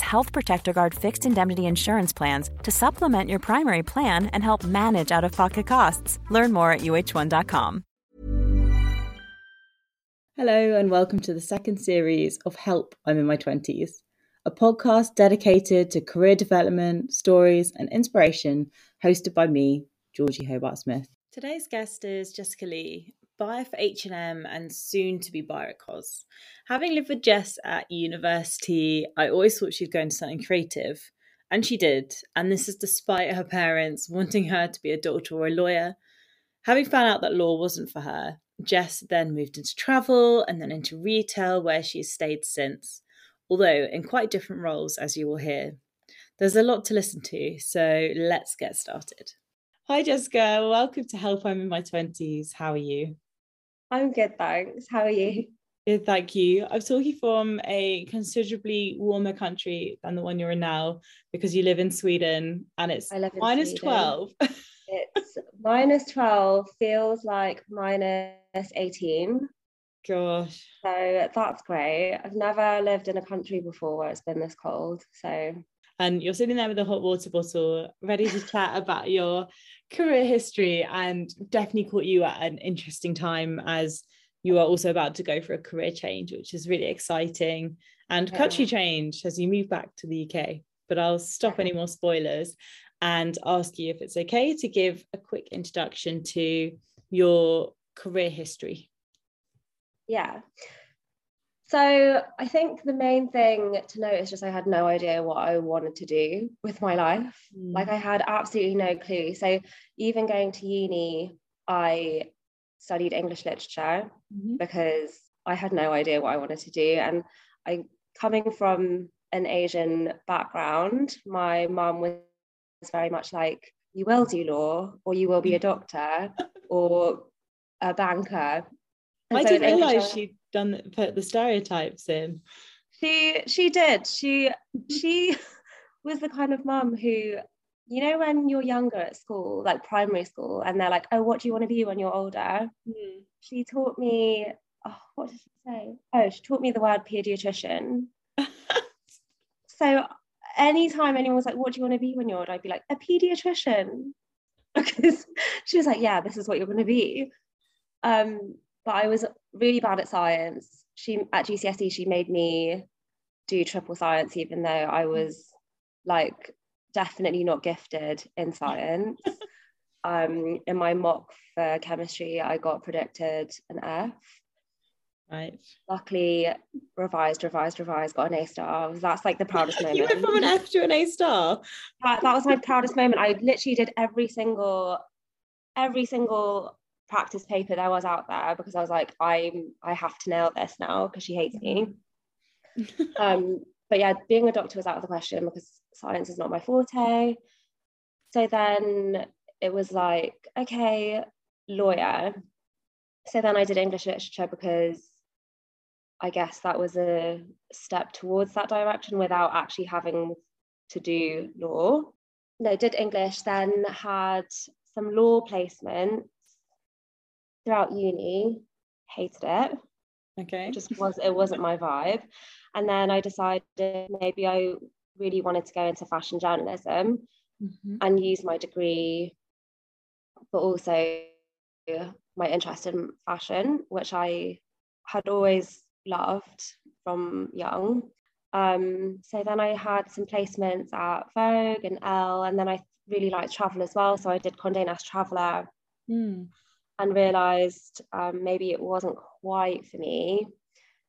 Health Protector Guard fixed indemnity insurance plans to supplement your primary plan and help manage out of pocket costs. Learn more at uhone.com. Hello, and welcome to the second series of Help I'm in My 20s, a podcast dedicated to career development, stories, and inspiration, hosted by me, Georgie Hobart Smith. Today's guest is Jessica Lee, buyer for H&M and soon to be buyer at COS. Having lived with Jess at university, I always thought she'd go into something creative, and she did. And this is despite her parents wanting her to be a doctor or a lawyer. Having found out that law wasn't for her, Jess then moved into travel and then into retail, where she has stayed since, although in quite different roles, as you will hear. There's a lot to listen to, so let's get started. Hi, Jessica. Welcome to Help I'm in My 20s. How are you? I'm good, thanks. How are you? Good, thank you. I'm talking from a considerably warmer country than the one you're in now because you live in Sweden and it's minus 12. it's minus 12, feels like minus 18. Gosh. So that's great. I've never lived in a country before where it's been this cold. So and you're sitting there with a hot water bottle, ready to chat about your career history, and definitely caught you at an interesting time as you are also about to go for a career change, which is really exciting, and country change as you move back to the UK. But I'll stop any more spoilers and ask you if it's okay to give a quick introduction to your career history. Yeah. So I think the main thing to note is just I had no idea what I wanted to do with my life. Mm. Like I had absolutely no clue. So even going to uni, I studied English literature mm-hmm. because I had no idea what I wanted to do. And I coming from an Asian background, my mum was very much like, you will do law or you will be a doctor or a banker. And I so didn't realise she'd done put the stereotypes in. She she did. She she was the kind of mum who, you know, when you're younger at school, like primary school, and they're like, "Oh, what do you want to be when you're older?" Mm. She taught me. Oh, what did she say? Oh, she taught me the word pediatrician. so anytime anyone was like, "What do you want to be when you're older?" I'd be like, "A pediatrician," because she was like, "Yeah, this is what you're going to be." Um, but I was really bad at science. She at GCSE she made me do triple science, even though I was like definitely not gifted in science. um, in my mock for chemistry, I got predicted an F. Right. Luckily, revised, revised, revised, got an A star. That's like the proudest moment. you went from an F to an A star. That, that was my proudest moment. I literally did every single, every single practice paper there was out there because I was like, I'm I have to nail this now because she hates me. um, but yeah, being a doctor was out of the question because science is not my forte. So then it was like, okay, lawyer. So then I did English literature because I guess that was a step towards that direction without actually having to do law. No, did English, then had some law placements throughout uni, hated it. Okay. It just was it wasn't my vibe. And then I decided maybe I really wanted to go into fashion journalism mm-hmm. and use my degree, but also my interest in fashion, which I had always loved from young. Um, so then I had some placements at Vogue and Elle, and then I really liked travel as well. So I did Condé Nast Traveler. Mm and realized um, maybe it wasn't quite for me.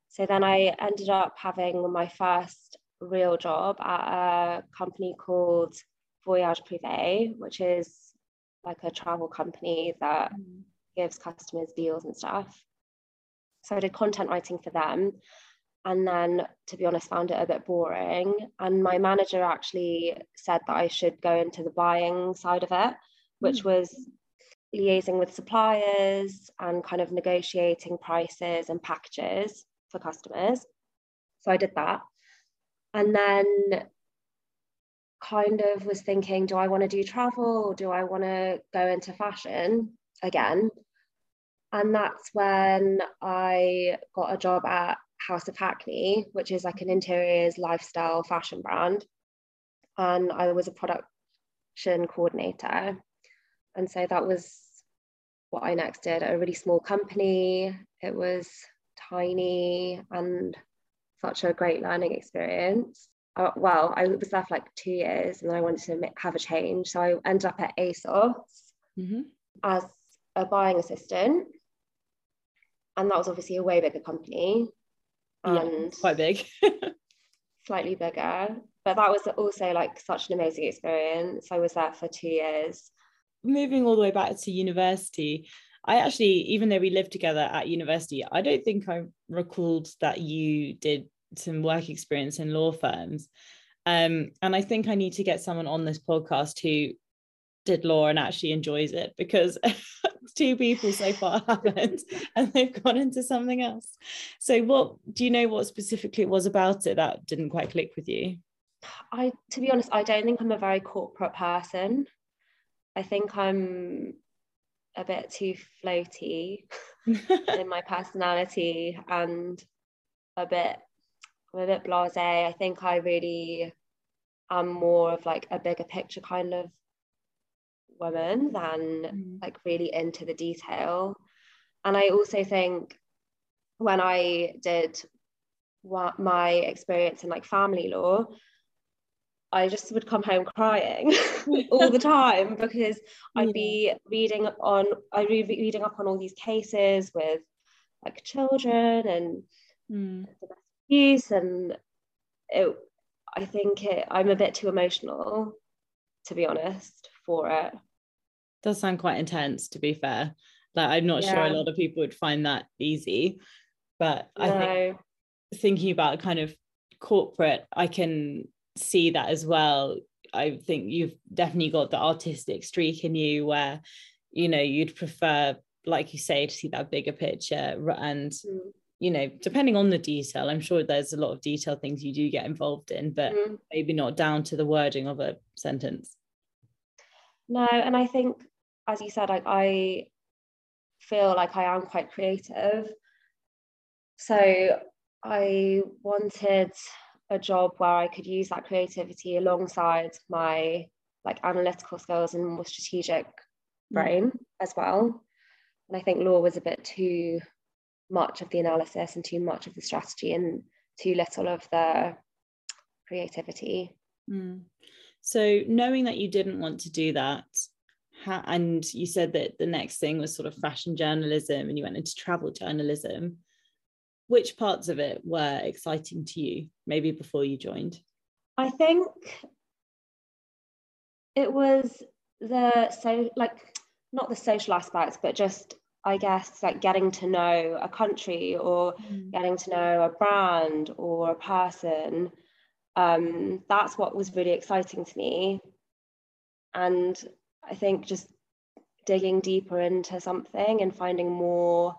So then I ended up having my first real job at a company called Voyage Privé, which is like a travel company that mm. gives customers deals and stuff. So I did content writing for them. And then, to be honest, found it a bit boring. And my manager actually said that I should go into the buying side of it, which mm. was liaising with suppliers and kind of negotiating prices and packages for customers. So I did that. And then kind of was thinking, do I want to do travel? or Do I want to go into fashion again? And that's when I got a job at House of Hackney, which is like an interiors lifestyle fashion brand. And I was a production coordinator. And so that was what I next did at a really small company. It was tiny and such a great learning experience. Uh, well, I was there for like two years and then I wanted to have a change. So I ended up at ASOS mm-hmm. as a buying assistant. And that was obviously a way bigger company. And yeah, quite big. slightly bigger. But that was also like such an amazing experience. I was there for two years. Moving all the way back to university, I actually, even though we lived together at university, I don't think I recalled that you did some work experience in law firms. Um, and I think I need to get someone on this podcast who did law and actually enjoys it because two people so far haven't and they've gone into something else. So what do you know what specifically it was about it that didn't quite click with you? I to be honest, I don't think I'm a very corporate person. I think I'm a bit too floaty in my personality and a bit I'm a bit blasé. I think I really am more of like a bigger picture kind of woman than mm. like really into the detail. And I also think when I did what my experience in like family law, I just would come home crying all the time because I'd be reading on I'd be reading up on all these cases with like children and mm. abuse and it I think it I'm a bit too emotional to be honest for it. Does sound quite intense to be fair. Like I'm not yeah. sure a lot of people would find that easy. But no. I think thinking about kind of corporate, I can see that as well. I think you've definitely got the artistic streak in you where, you know, you'd prefer, like you say, to see that bigger picture. And, mm. you know, depending on the detail, I'm sure there's a lot of detail things you do get involved in, but mm. maybe not down to the wording of a sentence. No, and I think, as you said, like I feel like I am quite creative. So I wanted a job where I could use that creativity alongside my like analytical skills and more strategic mm. brain as well. And I think law was a bit too much of the analysis and too much of the strategy and too little of the creativity. Mm. So, knowing that you didn't want to do that, and you said that the next thing was sort of fashion journalism and you went into travel journalism, which parts of it were exciting to you maybe before you joined i think it was the so like not the social aspects but just i guess like getting to know a country or mm. getting to know a brand or a person um, that's what was really exciting to me and i think just digging deeper into something and finding more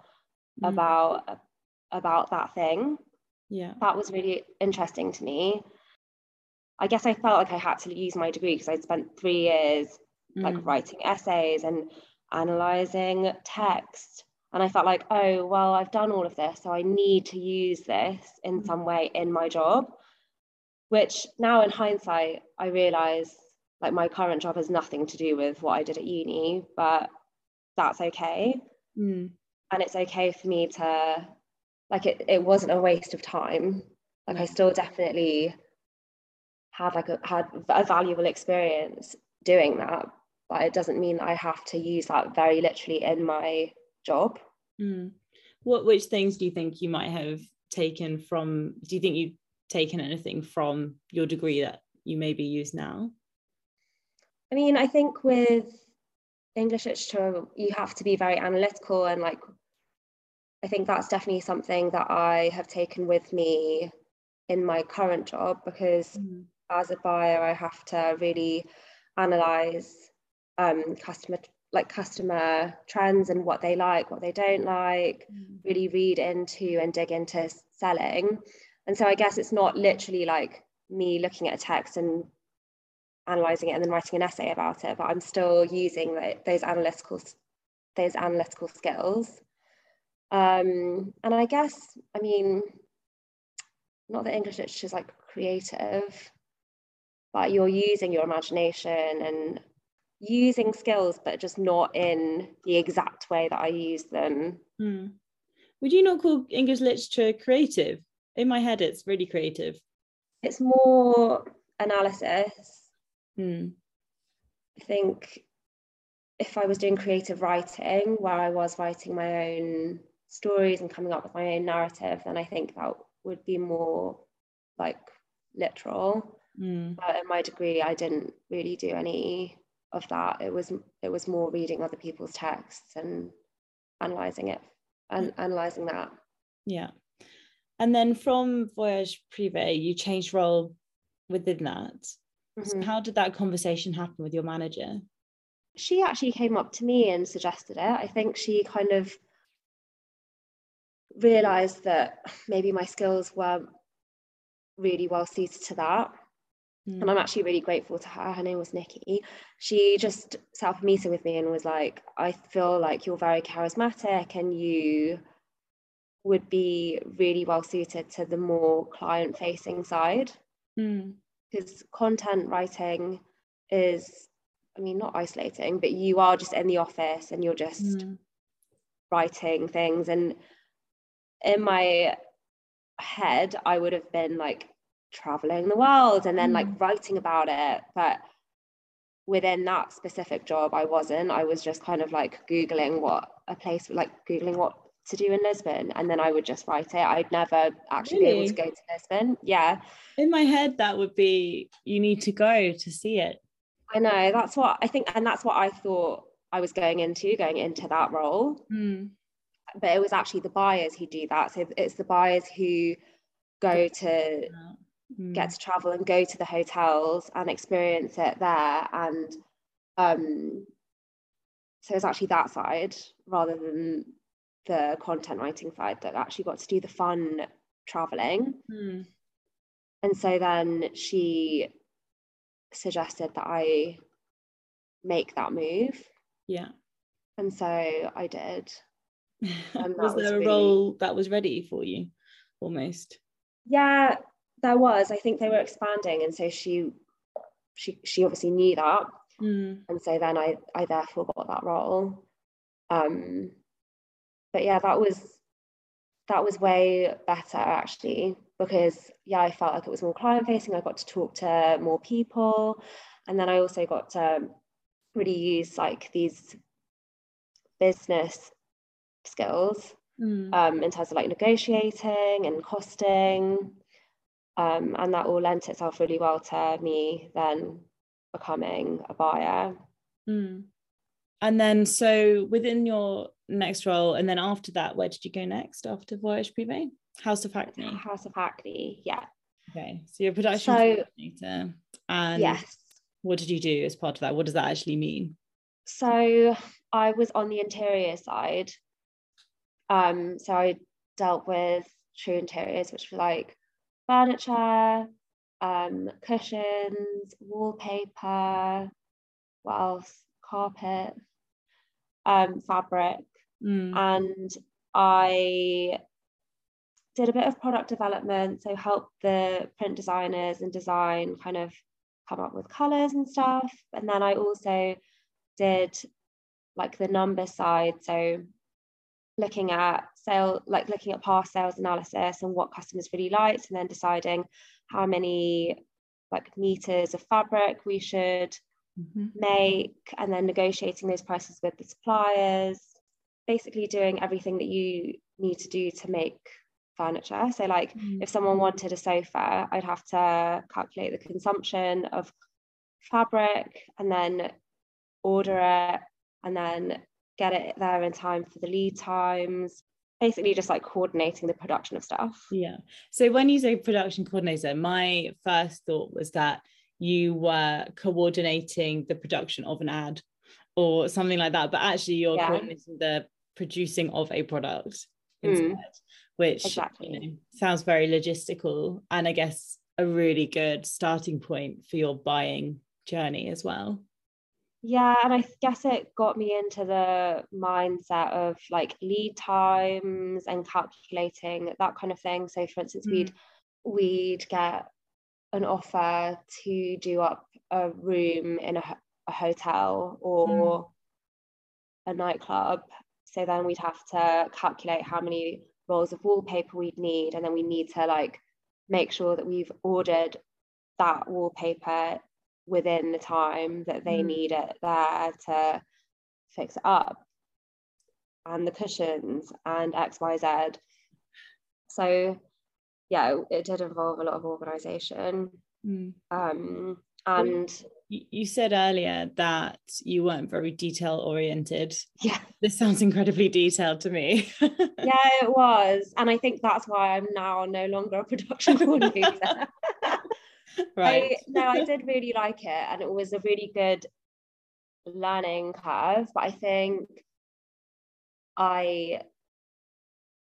mm. about about that thing. Yeah. That was really interesting to me. I guess I felt like I had to use my degree because I'd spent three years mm. like writing essays and analyzing text. And I felt like, oh, well, I've done all of this, so I need to use this in mm. some way in my job. Which now in hindsight, I realize like my current job has nothing to do with what I did at uni, but that's okay. Mm. And it's okay for me to like it, it wasn't a waste of time. Like i still definitely had like a had a valuable experience doing that but it doesn't mean i have to use that very literally in my job. Mm. what which things do you think you might have taken from do you think you've taken anything from your degree that you maybe use now? I mean i think with English literature, you have to be very analytical and like I think that's definitely something that I have taken with me in my current job because mm. as a buyer, I have to really analyze um, customer like customer trends and what they like, what they don't like, mm. really read into and dig into selling. And so I guess it's not literally like me looking at a text and analyzing it and then writing an essay about it, but I'm still using those analytical those analytical skills. Um, and I guess, I mean, not that English literature is like creative, but you're using your imagination and using skills, but just not in the exact way that I use them. Mm. Would you not call English literature creative? In my head, it's really creative. It's more analysis. Mm. I think if I was doing creative writing, where I was writing my own stories and coming up with my own narrative, then I think that would be more like literal. Mm. But in my degree, I didn't really do any of that. It was it was more reading other people's texts and analyzing it and analyzing that. Yeah. And then from Voyage Privé, you changed role within that. Mm-hmm. So how did that conversation happen with your manager? She actually came up to me and suggested it. I think she kind of realized that maybe my skills weren't really well suited to that. Mm. And I'm actually really grateful to her. Her name was Nikki. She just set up a meeting with me and was like, I feel like you're very charismatic and you would be really well suited to the more client facing side. Mm. Because content writing is, I mean, not isolating, but you are just in the office and you're just mm. writing things. And in my head, I would have been like traveling the world and then mm. like writing about it. But within that specific job, I wasn't. I was just kind of like Googling what a place, like Googling what to do in Lisbon. And then I would just write it. I'd never actually really? be able to go to Lisbon. Yeah. In my head, that would be you need to go to see it. I know. That's what I think. And that's what I thought I was going into, going into that role. Mm but it was actually the buyers who do that. So it's the buyers who go to mm. get to travel and go to the hotels and experience it there. And um, so it's actually that side rather than the content writing side that actually got to do the fun traveling. Mm. And so then she suggested that I make that move. Yeah. And so I did. was there a really... role that was ready for you almost? Yeah there was. I think they were expanding and so she she she obviously knew that. Mm. and so then i i therefore got that role. Um but yeah that was that was way better actually because yeah i felt like it was more client facing i got to talk to more people. And then i also got to really use like these business skills mm. um, in terms of like negotiating and costing. Um, and that all lent itself really well to me then becoming a buyer. Mm. And then, so within your next role, and then after that, where did you go next after Voyage Privé? House of Hackney. House of Hackney, yeah. Okay, so you're production so, coordinator, and yes. what did you do as part of that? What does that actually mean? So I was on the interior side, um, so I dealt with true interiors, which were like furniture, um, cushions, wallpaper, what else? Carpet, um, fabric. Mm. And I did a bit of product development, so helped the print designers and design kind of come up with colors and stuff. And then I also did like the number side, so looking at sale, like looking at past sales analysis and what customers really liked, and then deciding how many like meters of fabric we should mm-hmm. make, and then negotiating those prices with the suppliers. Basically, doing everything that you need to do to make furniture. So, like, mm-hmm. if someone wanted a sofa, I'd have to calculate the consumption of fabric and then order it and then get it there in time for the lead times basically just like coordinating the production of stuff yeah so when you say production coordinator my first thought was that you were coordinating the production of an ad or something like that but actually you're yeah. coordinating the producing of a product instead mm, which exactly. you know, sounds very logistical and i guess a really good starting point for your buying journey as well yeah and i guess it got me into the mindset of like lead times and calculating that kind of thing so for instance mm. we'd we'd get an offer to do up a room in a, a hotel or mm. a nightclub so then we'd have to calculate how many rolls of wallpaper we'd need and then we need to like make sure that we've ordered that wallpaper within the time that they mm. need it there to fix it up and the cushions and xyz so yeah it did involve a lot of organization. Mm. um, and you said earlier that you weren't very detail oriented yeah. This sounds incredibly detailed to me. Yeah it was. And i think that's why i'm now no longer a production coordinator right. I, no i did really like it and it was a really good learning curve but i think i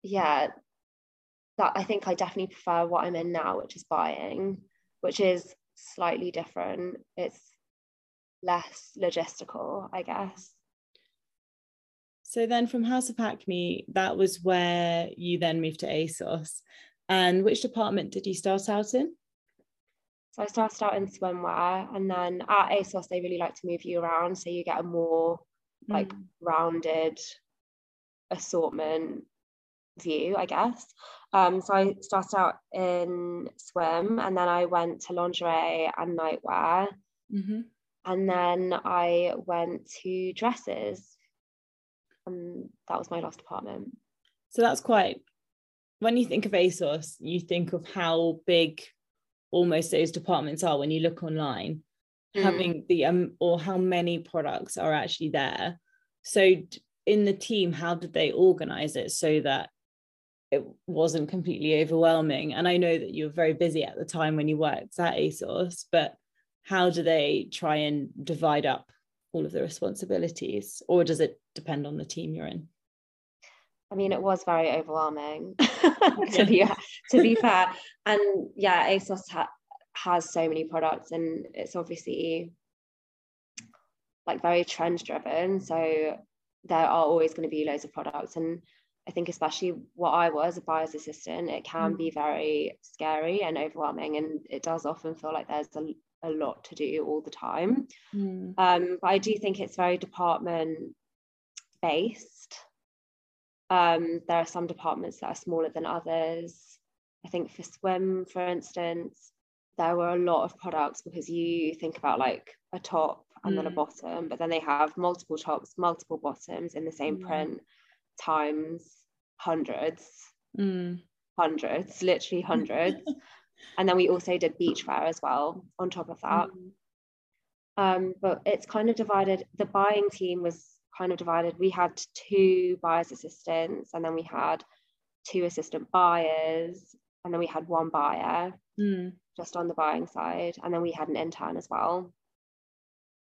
yeah that i think i definitely prefer what i'm in now which is buying which is slightly different. It's less logistical i guess. So then from house of hackney that was where you then moved to asos. And which department did you start out in so I started out in swimwear, and then at ASOS they really like to move you around, so you get a more like mm. rounded assortment view, I guess. Um, so I started out in swim, and then I went to lingerie and nightwear, mm-hmm. and then I went to dresses, and that was my last department. So that's quite. When you think of ASOS, you think of how big almost those departments are when you look online mm. having the um or how many products are actually there. So in the team how did they organize it so that it wasn't completely overwhelming? And i know that you were very busy at the time when you worked at asos but how do they try and divide up all of the responsibilities? Or does it depend on the team you're in I mean, it was very overwhelming to be to be fair. And yeah, ASOS ha- has so many products, and it's obviously like very trend driven. So there are always going to be loads of products, and I think especially what I was a buyer's assistant, it can mm. be very scary and overwhelming, and it does often feel like there's a, a lot to do all the time. Mm. Um, but I do think it's very department based um, there are some departments that are smaller than others. I think for swim, for instance, there were a lot of products because you think about like a top and mm. then a mm. bottom, but then they have multiple tops, multiple bottoms in the same mm. print times hundreds, mm. hundreds, literally hundreds. and then we also did beachwear as well on top of that. Mm. Um, but it's kind of divided. The buying team was kind of divided. We had two buyers assistants, and then we had two assistant buyers, and then we had one buyer mm. just on the buying side, and then we had an intern as well.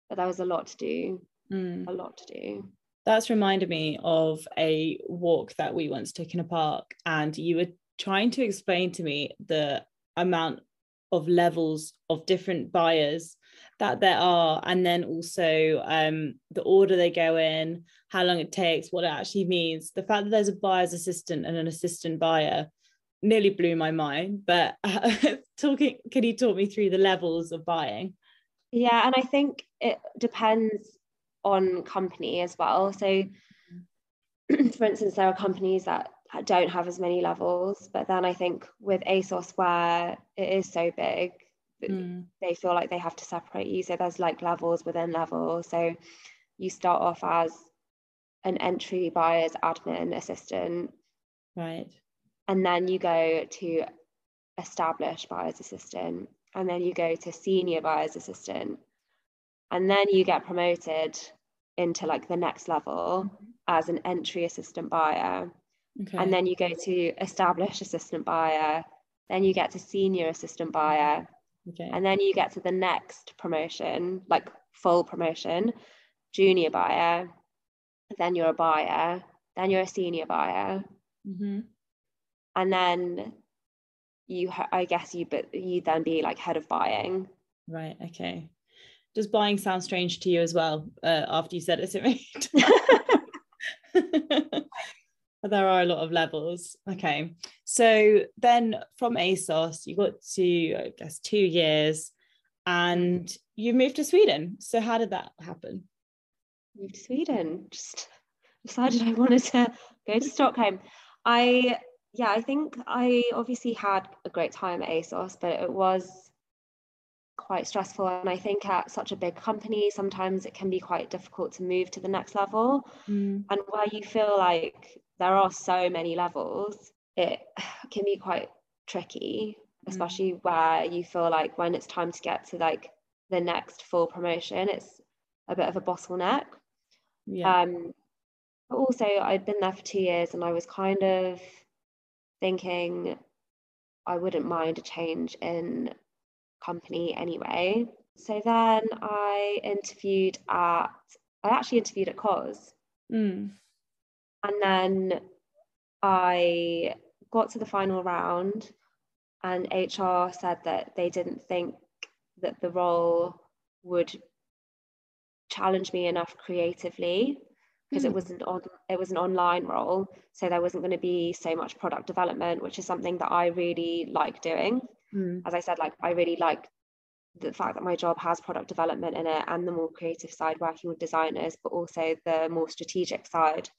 But there was a lot to do, mm. a lot to do. That's reminded me of a walk that we once took in a park, and you were trying to explain to me the amount of levels of different buyers that there are and then also um, the order they go in how long it takes what it actually means the fact that there's a buyer's assistant and an assistant buyer nearly blew my mind but uh, talking can you talk me through the levels of buying? Yeah and i think it depends on company as well. So for instance there are companies that don't have as many levels but then i think with asos where it is so big mm. they feel like they have to separate you so there's like levels within levels so you start off as an entry buyer's admin assistant right and then you go to established buyer's assistant and then you go to senior buyer's assistant and then you get promoted into like the next level mm-hmm. as an entry assistant buyer. Okay. And then you go to established assistant buyer, then you get to senior assistant buyer. Okay. And then you get to the next promotion, like full promotion, junior buyer. Then you're a buyer. Then you're a senior buyer. Mm-hmm. And then you, I guess you, but you then be like head of buying. Right. Okay. Does buying sound strange to you as well uh, after you said it to me? there are a lot of levels. Okay. So then from ASOS, you got to, I guess, two years and you moved to Sweden. So how did that happen? Moved to Sweden. Just decided I wanted to go to Stockholm. I, yeah, I think I obviously had a great time at ASOS, but it was quite stressful. And I think at such a big company, sometimes it can be quite difficult to move to the next level. Mm. And where you feel like there are so many levels, it can be quite tricky, mm. especially mm. where you feel like when it's time to get to like the next full promotion, it's a bit of a bottleneck. Yeah. Um, but also, I'd been there for two years and I was kind of thinking I wouldn't mind a change in company anyway. So then I interviewed at, I actually interviewed at COS. Mm. And then I got to the final round, and HR said that they didn't think that the role would challenge me enough creatively because mm. it wasn't on it was an online role so there wasn't going to be so much product development which is something that I really like doing mm. as I said, like I really like the fact that my job has product development in it and the more creative side working with designers, but also the more strategic side.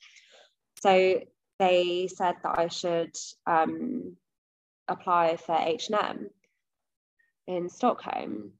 So they said that I should um, apply for H&M in Stockholm.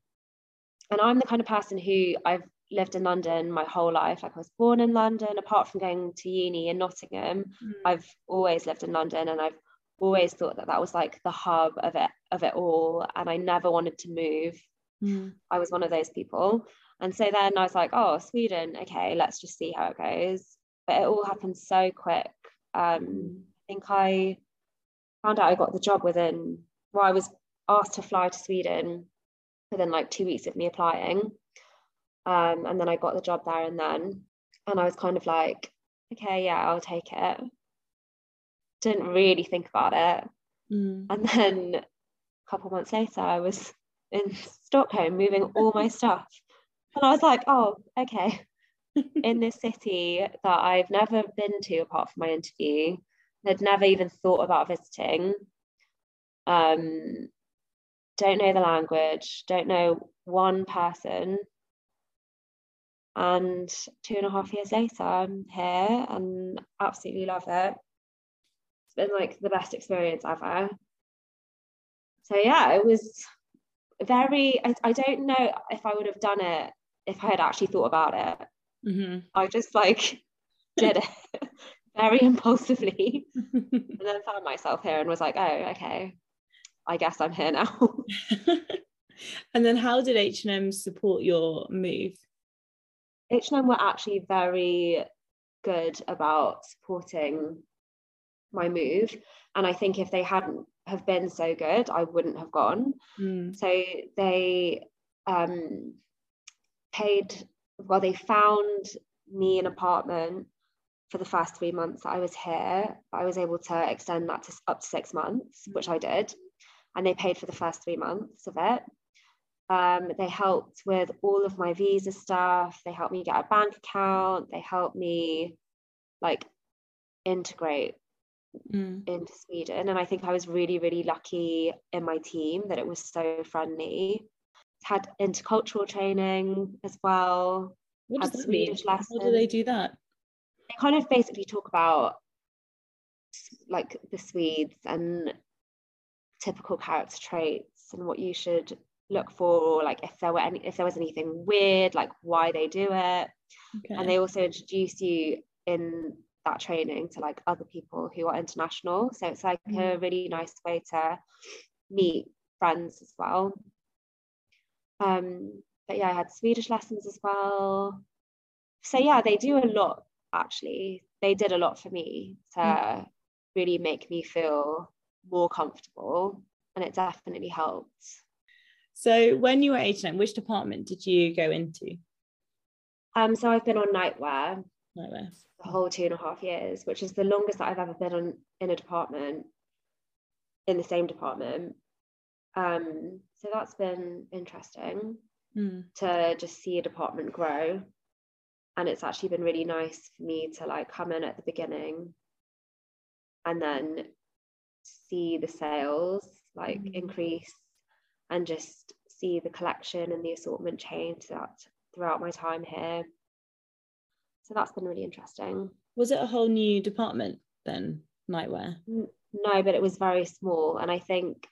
And I'm the kind of person who I've lived in London my whole life. Like I was born in London, apart from going to uni in Nottingham, mm. I've always lived in London and I've always thought that that was like the hub of it of it all and I never wanted to move. Mm. I was one of those people. And so then I was like oh Sweden okay let's just see how it goes. But it all happened so quick. Um, I think I found out I got the job within well I was asked to fly to Sweden within like two weeks of me applying. Um, and then I got the job there and then. And I was kind of like okay yeah I'll take it didn't really think about it. Mm. And then a couple months later, I was in Stockholm moving all my stuff. And I was like, oh, okay. in this city that I've never been to apart from my interview, had never even thought about visiting. Um, don't know the language, don't know one person. And two and a half years later, I'm here and absolutely love it it's been like the best experience ever. So yeah, it was very. I, I don't know if I would have done it if I had actually thought about it. Mm-hmm. I just like did it very impulsively, and then found myself here and was like, oh, okay, I guess I'm here now. and then, how did H and M support your move? H and M were actually very good about supporting my move and i think if they hadn't have been so good i wouldn't have gone. Mm. so they um paid well they found me an apartment for the first three months that i was here. I was able to extend that to up to six months which i did. And they paid for the first three months of it. Um, they helped with all of my visa stuff. They helped me get a bank account. They helped me like integrate mm. into Sweden. And I think I was really, really lucky in my team that it was so friendly. Had intercultural training as well. What does that Swedish mean? Lessons. How do they do that? They kind of basically talk about like the Swedes and typical character traits and what you should look for or like if there were any if there was anything weird like why they do it okay. and they also introduce you in that training to like other people who are international. So it's like mm. a really nice way to meet friends as well. Um, but yeah, I had Swedish lessons as well. so yeah, they do a lot actually. They did a lot for me to mm. really make me feel more comfortable and it definitely helped. So when you were 89, which department did you go into? Um, so I've been on nightwear. Nightwear. The whole two and a half years, which is the longest that I've ever been on in a department, in the same department. Um, so that's been interesting mm. to just see a department grow. And it's actually been really nice for me to like come in at the beginning and then see the sales like mm. increase and just see the collection and the assortment change that throughout my time here. So that's been really interesting. Was it a whole new department then, nightwear? No, but it was very small. And I think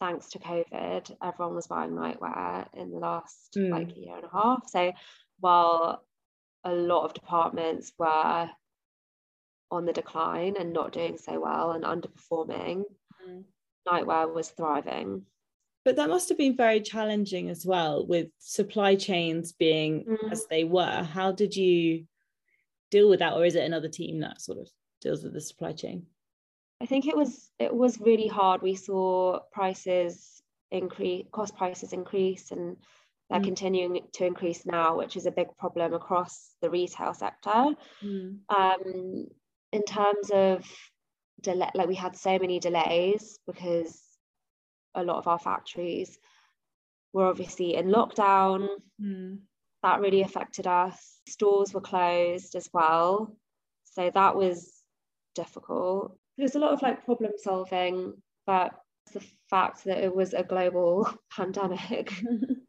thanks to COVID, everyone was buying nightwear in the last mm. like year and a half. So while a lot of departments were on the decline and not doing so well and underperforming, mm. nightwear was thriving. But that must have been very challenging as well with supply chains being mm. as they were. How did you deal with that? Or is it another team that sort of deals with the supply chain? I think it was it was really hard. We saw prices increase, cost prices increase, and they're mm. continuing to increase now, which is a big problem across the retail sector. Mm. Um, in terms of delay, like we had so many delays because a lot of our factories were obviously in lockdown. Mm. That really affected us. Stores were closed as well. So that was difficult. There's a lot of like problem solving, but the fact that it was a global pandemic,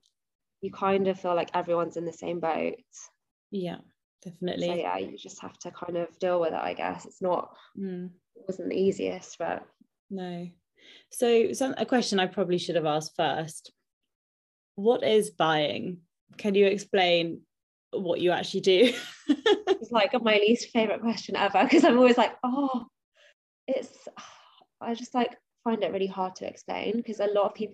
you kind of feel like everyone's in the same boat. Yeah definitely so yeah you just have to kind of deal with it i guess it's not mm. it wasn't the easiest but no so some a question i probably should have asked first. What is buying? Can you explain what you actually do? It's like my least favorite question ever because i'm always like oh it's i just like find it really hard to explain because a lot of people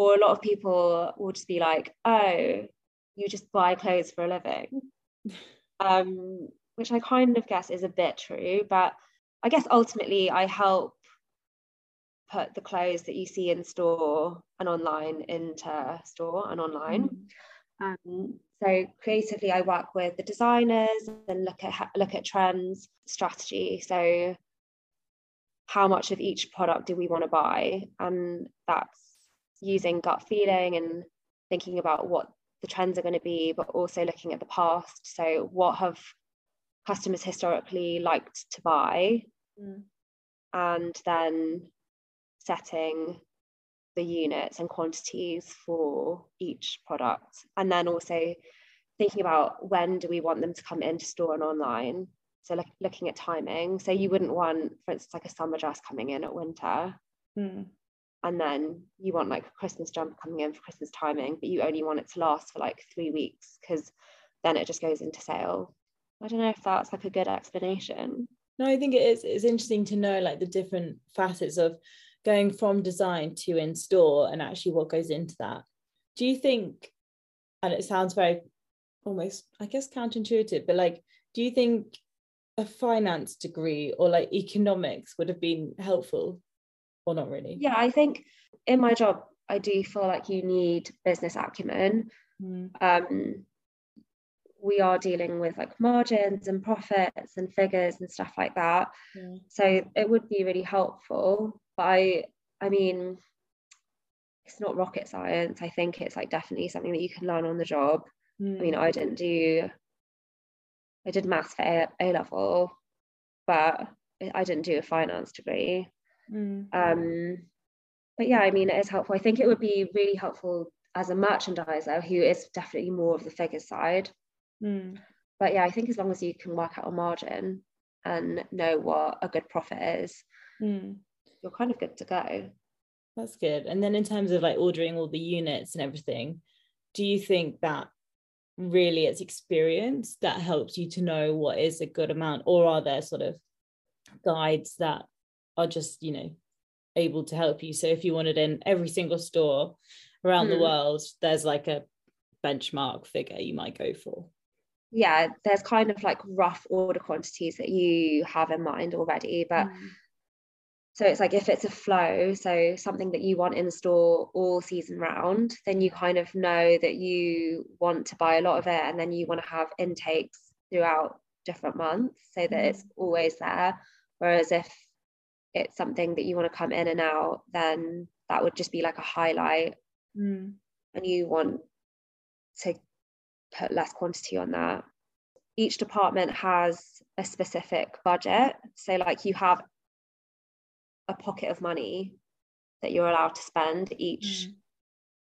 or a lot of people will just be like oh you just buy clothes for a living. Um, which i kind of guess is a bit true but i guess ultimately i help put the clothes that you see in store and online into store and online. Mm. um, so creatively i work with the designers and look at look at trends strategy. So how much of each product do we want to buy? And that's using gut feeling and thinking about what the trends are going to be, but also looking at the past. So, what have customers historically liked to buy? Mm. And then setting the units and quantities for each product and then also thinking about when do we want them to come into store and online so like looking at timing so you wouldn't want for instance like a summer dress coming in at winter mm. And then you want like a christmas jumper coming in for christmas timing but you only want it to last for like three weeks because then it just goes into sale. I don't know if that's like a good explanation. No i think it is it's interesting to know like the different facets of going from design to in store and actually what goes into that. Do you think and it sounds very almost i guess counterintuitive but like do you think a finance degree or like economics would have been helpful or not really yeah i think in my job i do feel like you need business acumen mm. um we are dealing with like margins and profits and figures and stuff like that yeah. so it would be really helpful but i i mean it's not rocket science i think it's like definitely something that you can learn on the job mm. i mean i didn't do i did maths for a, a level but i didn't do a finance degree mm. um but yeah i mean it is helpful i think it would be really helpful as a merchandiser who is definitely more of the figure side mm. but yeah i think as long as you can work out a margin and know what a good profit is mm. you're kind of good to go that's good and then in terms of like ordering all the units and everything do you think that really it's experience that helps you to know what is a good amount or are there sort of guides that are just you know able to help you so if you wanted in every single store around mm. the hmm. world there's like a benchmark figure you might go for yeah there's kind of like rough order quantities that you have in mind already but mm. so it's like if it's a flow so something that you want in store all season round then you kind of know that you want to buy a lot of it and then you want to have intakes throughout different months so that mm. it's always there whereas if it's something that you want to come in and out then that would just be like a highlight mm. and you want to put less quantity on that. Each department has a specific budget. So, like, you have a pocket of money that you're allowed to spend each mm.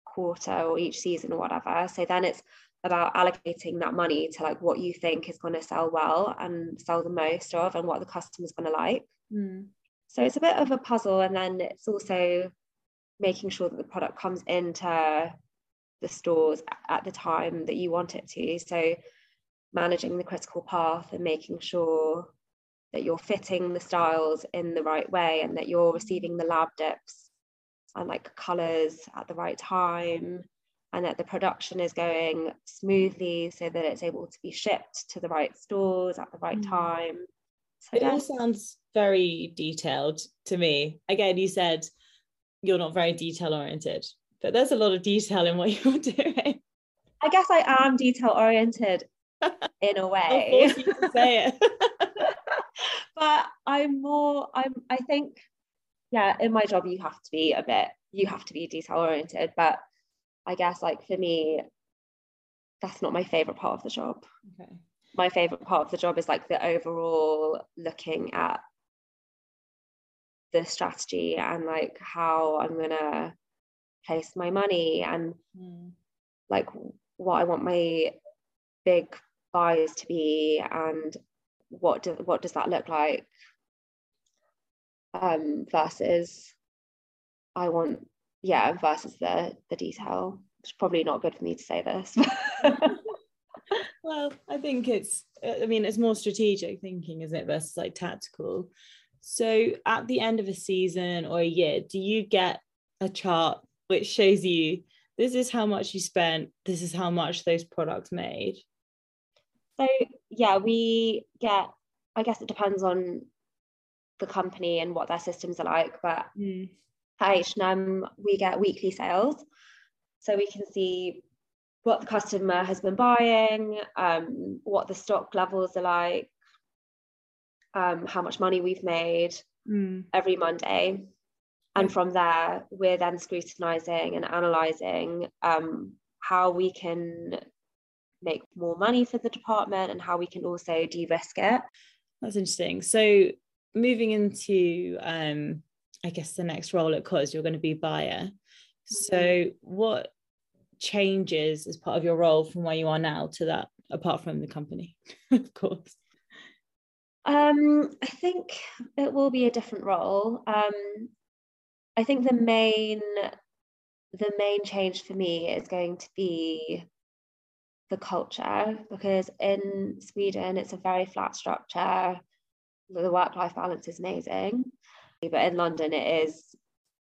quarter or each season or whatever. So, then it's about allocating that money to like what you think is going to sell well and sell the most of and what the customer's going to like. Mm. So, it's a bit of a puzzle. And then it's also making sure that the product comes into the stores at the time that you want it to. So managing the critical path and making sure that you're fitting the styles in the right way and that you're receiving the lab dips and like colors at the right time and that the production is going smoothly so that it's able to be shipped to the right stores at the right mm. time. So, it all sounds very detailed to me. Again, you said you're not very detail oriented but there's a lot of detail in what you're doing. I guess I am detail oriented in a way. to say it. but I'm more, I'm, I think, yeah, in my job, you have to be a bit, you have to be detail oriented. But I guess, like, for me, that's not my favorite part of the job. Okay. My favorite part of the job is like the overall looking at the strategy and like how I'm gonna place my money and mm. like what I want my big buys to be and what do, what does that look like um versus I want yeah versus the the detail it's probably not good for me to say this well I think it's I mean it's more strategic thinking isn't it versus like tactical so at the end of a season or a year do you get a chart which shows you this is how much you spent, this is how much those products made. So yeah, we get, I guess it depends on the company and what their systems are like, but mm. at H&M we get weekly sales. So we can see what the customer has been buying, um, what the stock levels are like, um, how much money we've made mm. every Monday. And from there we're then scrutinizing and analyzing um, how we can make more money for the department and how we can also de-risk it. That's interesting. So moving into um, I guess the next role at Cos, you're going to be buyer. So what changes as part of your role from where you are now to that, apart from the company, of course? Um, I think it will be a different role. Um, I think the main the main change for me is going to be the culture because in Sweden it's a very flat structure. The work life balance is amazing, but in London it is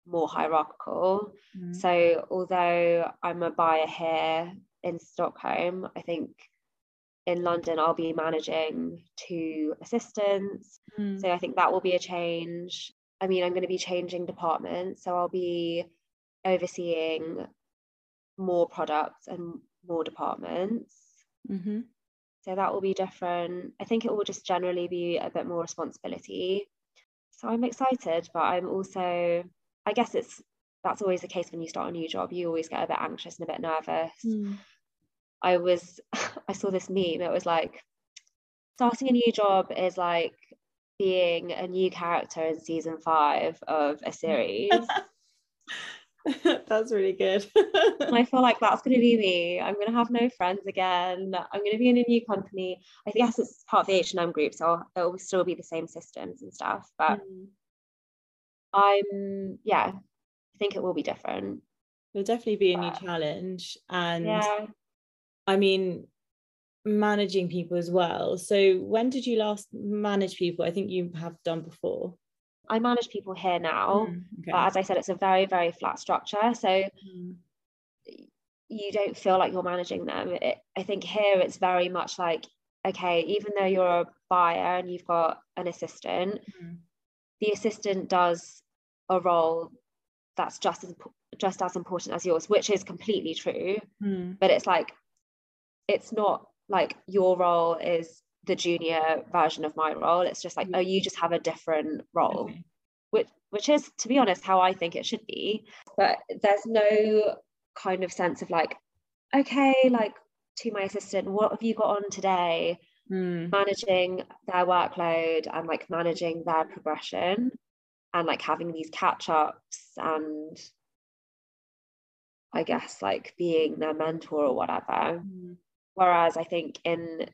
more hierarchical. Mm. So although I'm a buyer here in Stockholm, I think in London I'll be managing two assistants. Mm. So I think that will be a change. I mean, I'm going to be changing departments, so I'll be overseeing more products and more departments. Mm-hmm. So that will be different. I think it will just generally be a bit more responsibility. So I'm excited, but I'm also I guess it's that's always the case when you start a new job. You always get a bit anxious and a bit nervous. Mm. I was I saw this meme. It was like starting a new job is like being a new character in season five of a series. that's really good. I feel like that's going to be me. I'm going to have no friends again. I'm going to be in a new company. I guess it's part of the H&M group, so it will still be the same systems and stuff. But mm. I'm yeah, I think it will be different. It'll definitely be a new challenge. And yeah. I mean, managing people as well. So when did you last manage people? I think you have done before. I manage people here now. Mm, okay. But as I said, it's a very, very flat structure. So mm. you don't feel like you're managing them. It, I think here it's very much like, okay, even though you're a buyer and you've got an assistant, mm. the assistant does a role that's just as just as important as yours which is completely true mm. but it's like it's not like your role is the junior version of my role it's just like oh you just have a different role okay. which which is to be honest how i think it should be but there's no kind of sense of like okay like to my assistant what have you got on today mm. managing their workload and like managing their progression and like having these catch ups and I guess like being their mentor or whatever. Mm. Whereas I think in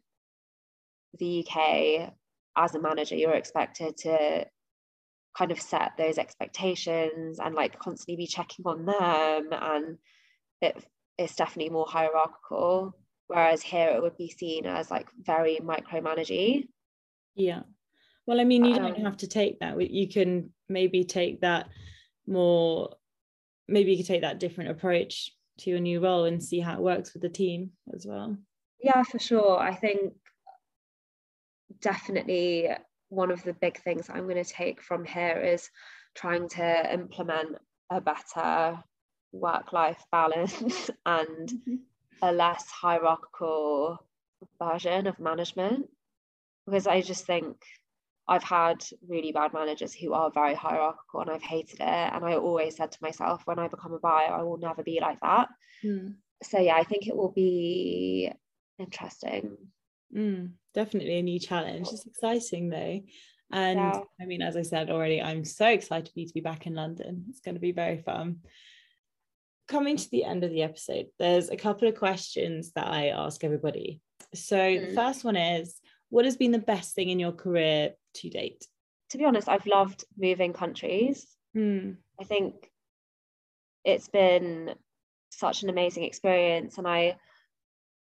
the UK, as a manager, you're expected to kind of set those expectations and like constantly be checking on them. And it, it's definitely more hierarchical. Whereas here it would be seen as like very micromanaging. Yeah. Well, I mean, you don't um, have to take that. You can maybe take that more, maybe you could take that different approach to your new role and see how it works with the team as well. Yeah, for sure. I think definitely one of the big things I'm going to take from here is trying to implement a better work life balance and mm-hmm. a less hierarchical version of management because I just think I've had really bad managers who are very hierarchical and I've hated it. And I always said to myself, when I become a buyer, I will never be like that. Mm. So, yeah, I think it will be interesting. Mm, definitely a new challenge. It's exciting though. And yeah. I mean, as I said already, I'm so excited for you to be back in London. It's going to be very fun. Coming to the end of the episode, there's a couple of questions that I ask everybody. So, mm. the first one is what has been the best thing in your career to date? To be honest, I've loved moving countries. Mm. I think it's been such an amazing experience and I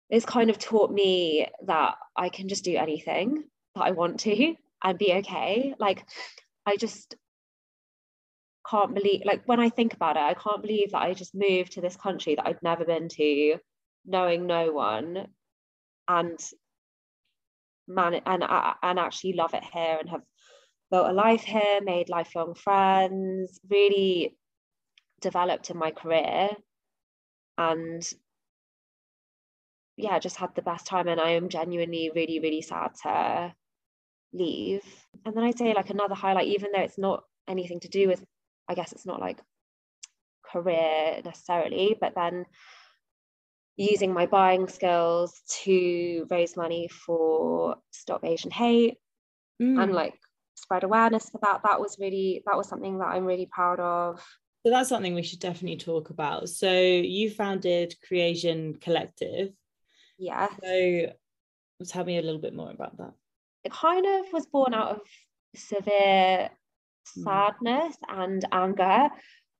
it's kind of taught me that I can just do anything that I want to and be okay. Like I just can't believe like when I think about it, I can't believe that I just moved to this country that I'd never been to, knowing no one and man and and actually love it here and have built a life here, made lifelong friends, really developed in my career, and yeah, just had the best time. And I am genuinely really, really sad to leave. And then I'd say like another highlight, even though it's not anything to do with, I guess it's not like career necessarily, but then using my buying skills to raise money for Stop Asian Hate mm. and like spread awareness for that that was really that was something that i'm really proud of so that's something we should definitely talk about so you founded creation collective yeah so tell me a little bit more about that it kind of was born out of severe hmm. sadness mm. and anger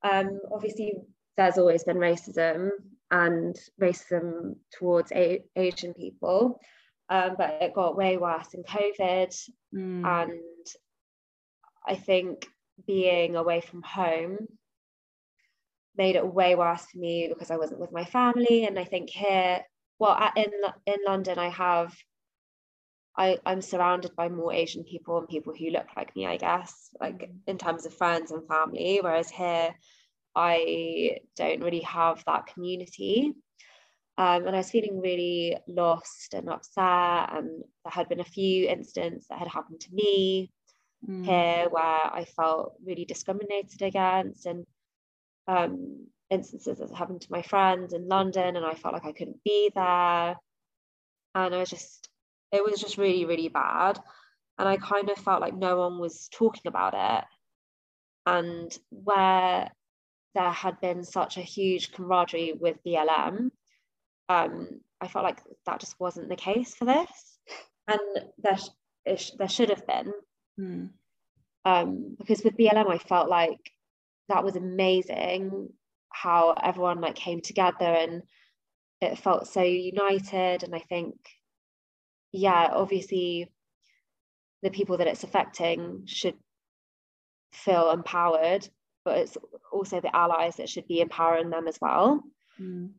um obviously there's always been racism and racism towards a- asian people um, but it got way worse in covid mm. and I think being away from home made it way worse for me because I wasn't with my family. And I think here, well, in in London, I have, I I'm surrounded by more Asian people and people who look like me. I guess, like mm. in terms of friends and family. Whereas here, I don't really have that community. Um, and I was feeling really lost and upset. And there had been a few incidents that had happened to me mm. here where I felt really discriminated against and um, instances that happened to my friends in London and I felt like I couldn't be there. And I was just, it was just really, really bad. And I kind of felt like no one was talking about it. And where there had been such a huge camaraderie with BLM, um, I felt like that just wasn't the case for this. And there, sh- there should have been. Mm. Um, because with BLM, I felt like that was amazing how everyone like came together and it felt so united. And I think, yeah, obviously the people that it's affecting should feel empowered, but it's also the allies that should be empowering them as well. Mm.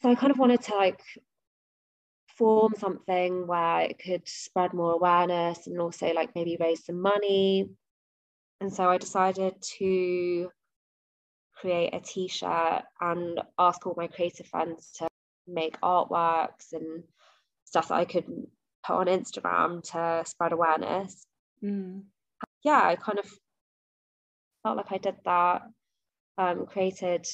So I kind of wanted to like form something where it could spread more awareness and also like maybe raise some money. And so I decided to create a t-shirt and ask all my creative friends to make artworks and stuff that I could put on Instagram to spread awareness. Mm. Yeah, I kind of felt like I did that, um, created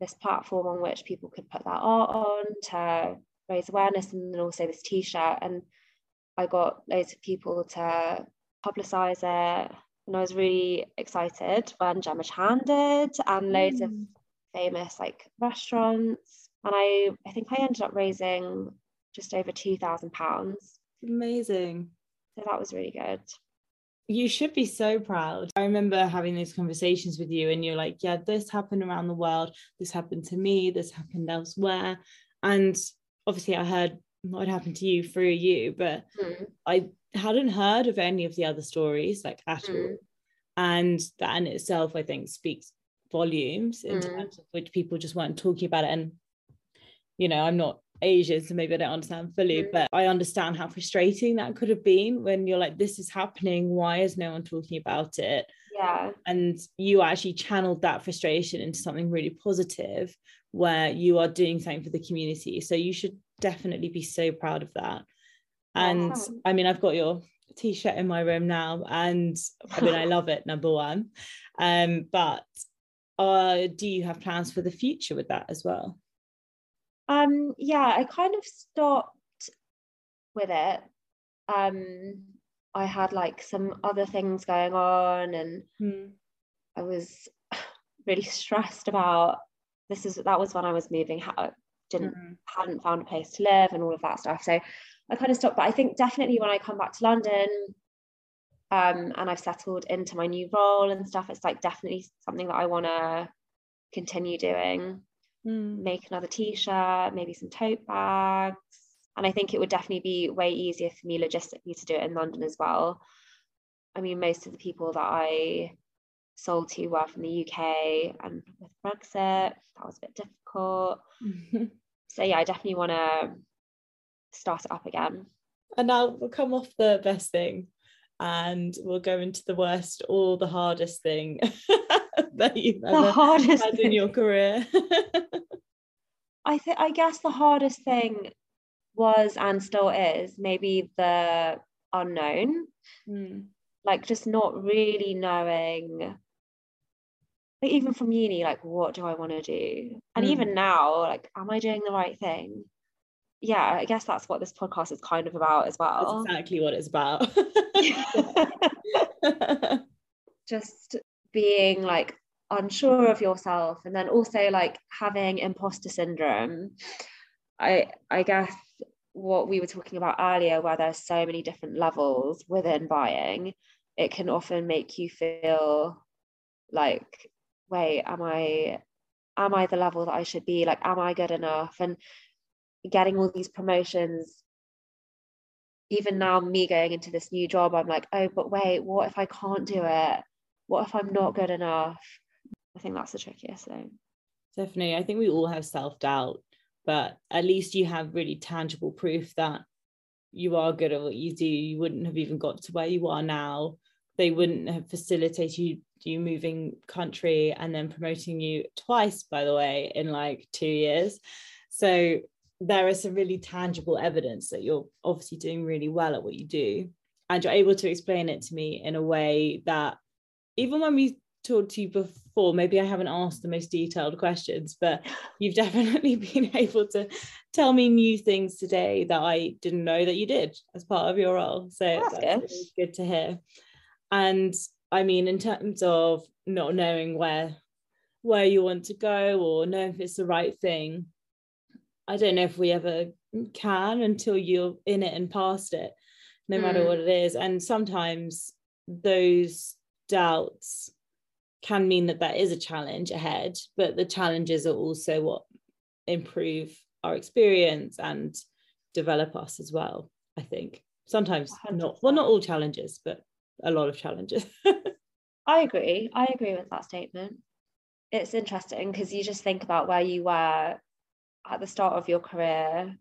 this platform on which people could put their art on to raise awareness and then also this t-shirt. And I got loads of people to publicize it. And I was really excited when Gemma Chan did and loads mm. of famous like restaurants. And I I think I ended up raising just over two thousand pounds. Amazing. So that was really good you should be so proud. I remember having these conversations with you, and you're like, Yeah, this happened around the world. This happened to me. This happened elsewhere. And obviously I heard what happened to you through you, but mm. I hadn't heard of any of the other stories like at mm. all. And that in itself, I think, speaks volumes in mm. terms of which people just weren't talking about it. And, you know, I'm not Asian, so maybe I don't understand fully, mm. but I understand how frustrating that could have been when you're like, this is happening. Why is no one talking about it? Yeah. And you actually channeled that frustration into something really positive where you are doing something for the community. So you should definitely be so proud of that. And I mean, I've got your t-shirt in my room now, and I mean, I love it. Number one, um, but uh, do you have plans for the future with that as well? Um, yeah, I kind of stopped with it. Um, I had like some other things going on, and hmm. I was really stressed about this is that was when I was moving out, didn't mm-hmm. hadn't found a place to live and all of that stuff. So I kind of stopped. But I think definitely when I come back to London, um, and I've settled into my new role and stuff, it's like definitely something that I want to continue doing. Mm. Make another t-shirt, maybe some tote bags. And I think it would definitely be way easier for me logistically to do it in London as well. I mean, most of the people that I sold to were from the UK and with Brexit, that was a bit difficult. so yeah, I definitely want to start it up again. And now we'll come off the best thing and we'll go into the worst or the hardest thing that you've ever the hardest had in your career. I think I guess the hardest thing was and still is maybe the unknown. Mm. Like just not really knowing like even from uni like what do i want to do and mm. even now like am i doing the right thing yeah, I guess that's what this podcast is kind of about as well. That's exactly what it's about. Just being like unsure of yourself and then also like having imposter syndrome. I I guess what we were talking about earlier, where there's so many different levels within buying, it can often make you feel like, wait, am I am I the level that I should be? Like, am I good enough? And getting all these promotions even now me going into this new job i'm like oh but wait what if i can't do it what if i'm not mm. good enough? I think that's the trickiest thing. Definitely. I think we all have self-doubt but at least you have really tangible proof that you are good at what you do. You wouldn't have even got to where you are now. They wouldn't have facilitated you you moving country and then promoting you twice by the way in like two years. So there is some really tangible evidence that you're obviously doing really well at what you do. And you're able to explain it to me in a way that even when we talked to you before maybe i haven't asked the most detailed questions but you've definitely been able to tell me new things today that i didn't know that you did as part of your role so that's, that's good. Good to hear and i mean in terms of not knowing where where you want to go or know if it's the right thing I don't know if we ever can until you're in it and past it, no mm. matter what it is. And sometimes those doubts can mean that there is a challenge ahead, but the challenges are also what improve our experience and develop us as well. I think sometimes 100%. not well, not all challenges, but a lot of challenges. I agree. I agree with that statement. It's interesting because you just think about where you were at the start of your career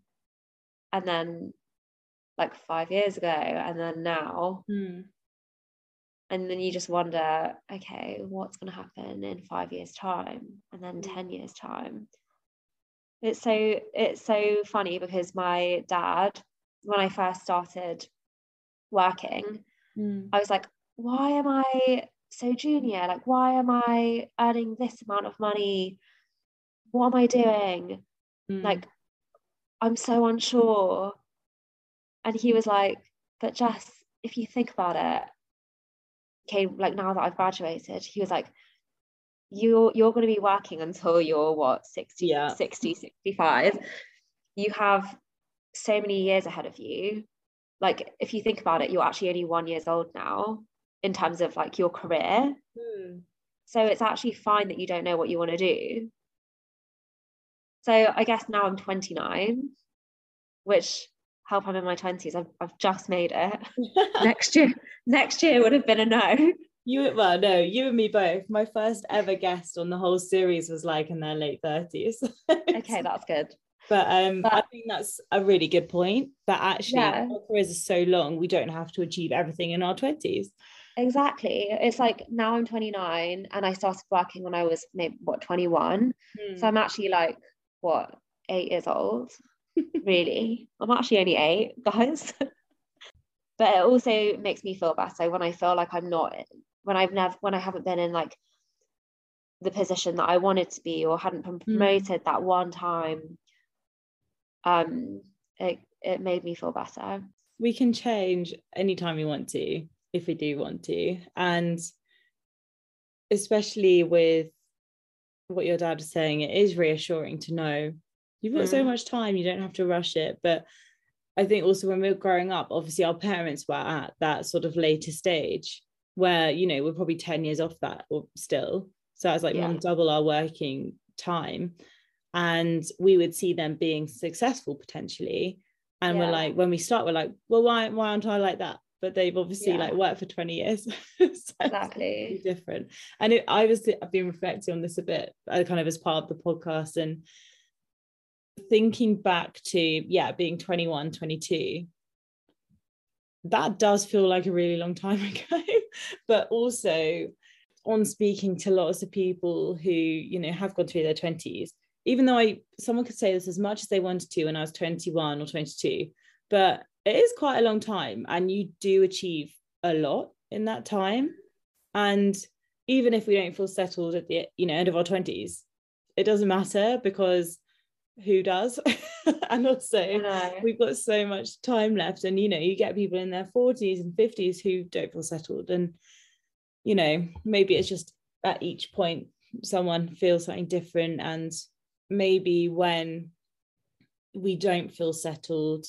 and then like five years ago and then now mm. And then you just wonder okay what's going to happen in five years time and then mm. 10 years time it's so it's so funny because my dad when i first started working mm. i was like why am i so junior like why am i earning this amount of money what am i doing mm. like i'm so unsure and he was like but Jess if you think about it okay like now that I've graduated he was like you're you're going to be working until you're what 60 yeah. 60 65 you have so many years ahead of you like if you think about it you're actually only one years old now in terms of like your career mm. so it's actually fine that you don't know what you want to do so I guess now I'm 29, which help I'm in my 20s. I've, I've just made it. next year, next year would have been a no. You well, no, you and me both. My first ever guest on the whole series was like in their late 30s. okay, that's good. But um, but, I think that's a really good point. That actually yeah. our careers are so long, we don't have to achieve everything in our 20s. Exactly. It's like now I'm 29 and I started working when I was maybe what 21. Hmm. So I'm actually like what eight years old really i'm actually only eight guys but it also makes me feel better when i feel like i'm not when i've never when i haven't been in like the position that i wanted to be or hadn't been hmm. promoted mm. that one time um it, it made me feel better we can change anytime we want to if we do want to and especially with what your dad is saying, it is reassuring to know you've got mm. so much time, you don't have to rush it. But I think also when we are growing up, obviously our parents were at that sort of later stage where, you know, we're probably 10 years off that or still. So I was like, yeah. mom, double our working time. And we would see them being successful potentially. And yeah. we're like, when we start, we're like, well, why, why aren't I like that? but they've obviously yeah. like worked for 20 years so exactly different and it, i was i've been reflecting on this a bit uh, kind of as part of the podcast and thinking back to yeah being 21 22 that does feel like a really long time ago. But also on speaking to lots of people who you know have gone through their 20s even though i someone could say this as much as they wanted to when i was 21 or 22 but it is quite a long time and you do achieve a lot in that time. And even if we don't feel settled at the you know end of our 20s it doesn't matter because who does? and also, we've got so much time left. And, you know, you get people in their 40s and 50s who don't feel settled. And, you know, maybe it's just at each point someone feels something different. And maybe when we don't feel settled,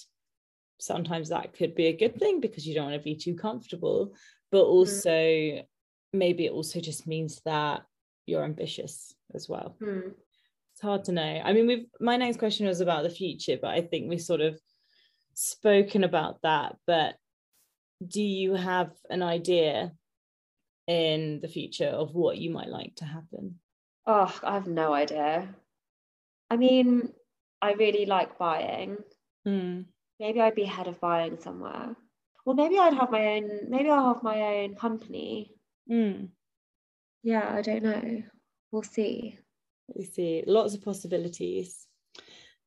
sometimes that could be a good thing because you don't want to be too comfortable. But mm. also, mm. maybe it also just means that you're ambitious as well. Mm it's hard to know. I mean, we've my next question was about the future, but I think we've sort of spoken about that. But do you have an idea in the future of what you might like to happen? Oh, I have no idea. I mean, I really like buying. Mm. Maybe I'd be head of buying somewhere. Well, maybe I'd have my own, maybe I'll have my own company. Mm. Yeah, I don't know. We'll see we see. Lots of possibilities.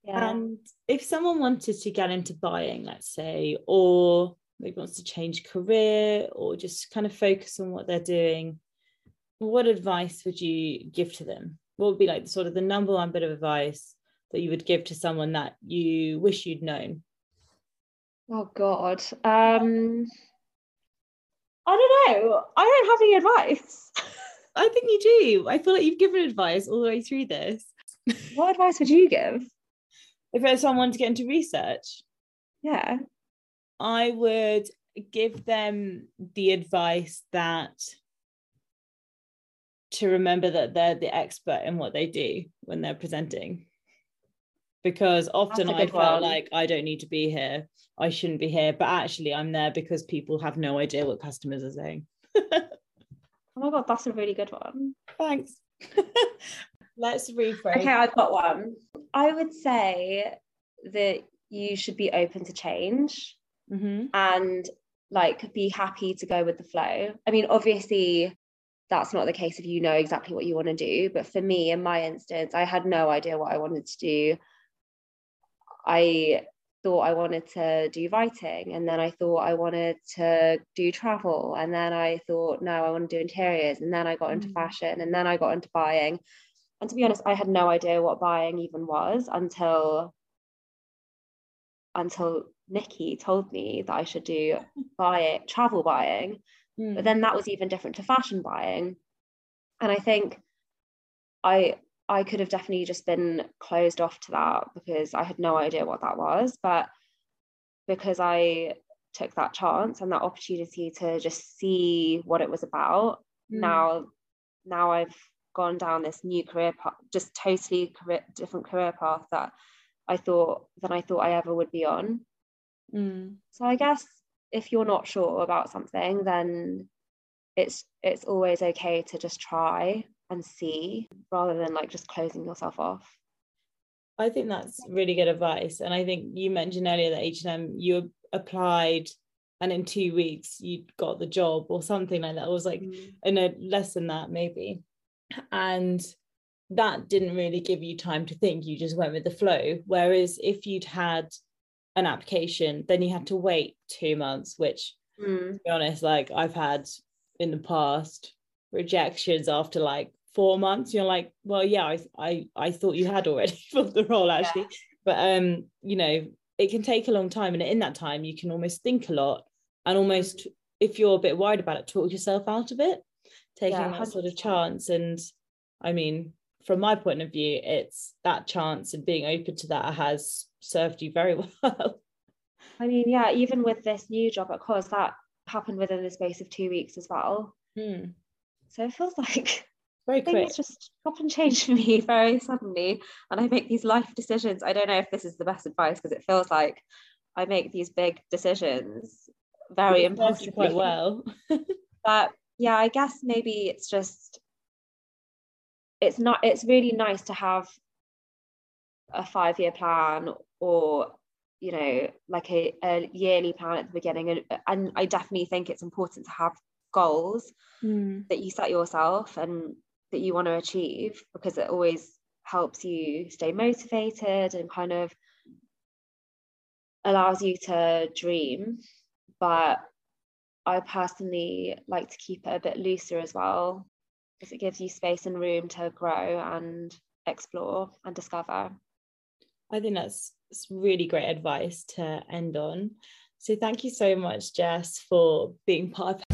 Yeah. and if someone wanted to get into buying let's say or maybe wants to change career or just kind of focus on what they're doing what advice would you give to them? What would be like sort of the number one bit of advice that you would give to someone that you wish you'd known? Oh god. Um i don't know. I don't have any advice I think you do. I feel like you've given advice all the way through this. What advice would you give? If there's someone to get into research? Yeah. I would give them the advice that to remember that they're the expert in what they do when they're presenting. Because often I felt one. like I don't need to be here. I shouldn't be here. But actually, I'm there because people have no idea what customers are saying. Oh my god, that's a really good one. Thanks. Let's rephrase. Okay, I've got one. I would say that you should be open to change mm-hmm. and like be happy to go with the flow. I mean, obviously, that's not the case if you know exactly what you want to do. But for me, in my instance, I had no idea what I wanted to do. I thought I wanted to do writing and then I thought I wanted to do travel and then I thought no I want to do interiors and then I got into mm. fashion and then I got into buying and to be honest I had no idea what buying even was until until Nikki told me that I should do buy travel buying mm. but then that was even different to fashion buying and I think I I could have definitely just been closed off to that because I had no idea what that was. But because I took that chance and that opportunity to just see what it was about, mm. now now I've gone down this new career path, just totally career, different career path that I thought than I thought I ever would be on. Mm. So I guess if you're not sure about something, then it's it's always okay to just try and see rather than like just closing yourself off i think that's really good advice and i think you mentioned earlier that h&m you applied and in two weeks you got the job or something like that it was like mm. in a less than that maybe and that didn't really give you time to think you just went with the flow whereas if you'd had an application then you had to wait two months which mm. to be honest like i've had in the past rejections after like four months you're like well yeah i i, I thought you had already filled the role actually. Yeah. but um you know it can take a long time and in that time you can almost think a lot and almost if you're a bit worried about it talk yourself out of it taking yeah, that sort of chance. And i mean from my point of view it's that chance and being open to that has served you very well. I mean yeah even with this new job at Cos that happened within the space of two weeks as well. Hmm. so it feels like very quick. Things just chop and change for me very suddenly, and I make these life decisions. I don't know if this is the best advice because it feels like I make these big decisions very impulsively. Quite well, but yeah, I guess maybe it's just it's not. It's really nice to have a five year plan or you know like a, a yearly plan at the beginning and, and i definitely think it's important to have goals mm. that you set yourself and that you want to achieve because it always helps you stay motivated and kind of allows you to dream but i personally like to keep it a bit looser as well because it gives you space and room to grow and explore and discover I think that's really great advice to end on. So thank you so much, Jess, for being part of.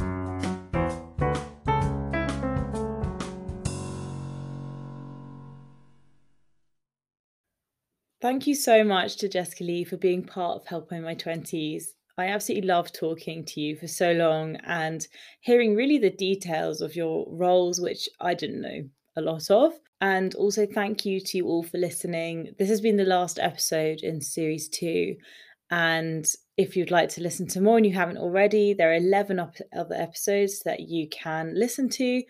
Thank you so much to Jessica Lee for being part of Help in My 20s. I absolutely love talking to you for so long and hearing really the details of your roles, which I didn't know a lot of. And also, thank you to you all for listening. This has been the last episode in series two. And if you'd like to listen to more and you haven't already, there are 11 other episodes that you can listen to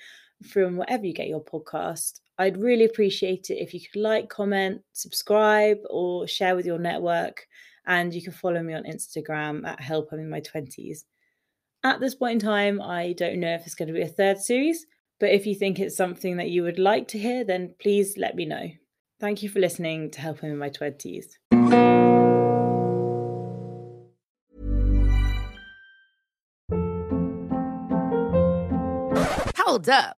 from wherever you get your podcast. I'd really appreciate it if you could like, comment, subscribe, or share with your network. And you can follow me on Instagram at Help I'm in My 20s. At this point in time, I don't know if it's going to be a third series, but if you think it's something that you would like to hear, then please let me know. Thank you for listening to Help I'm in My 20s. Hold up.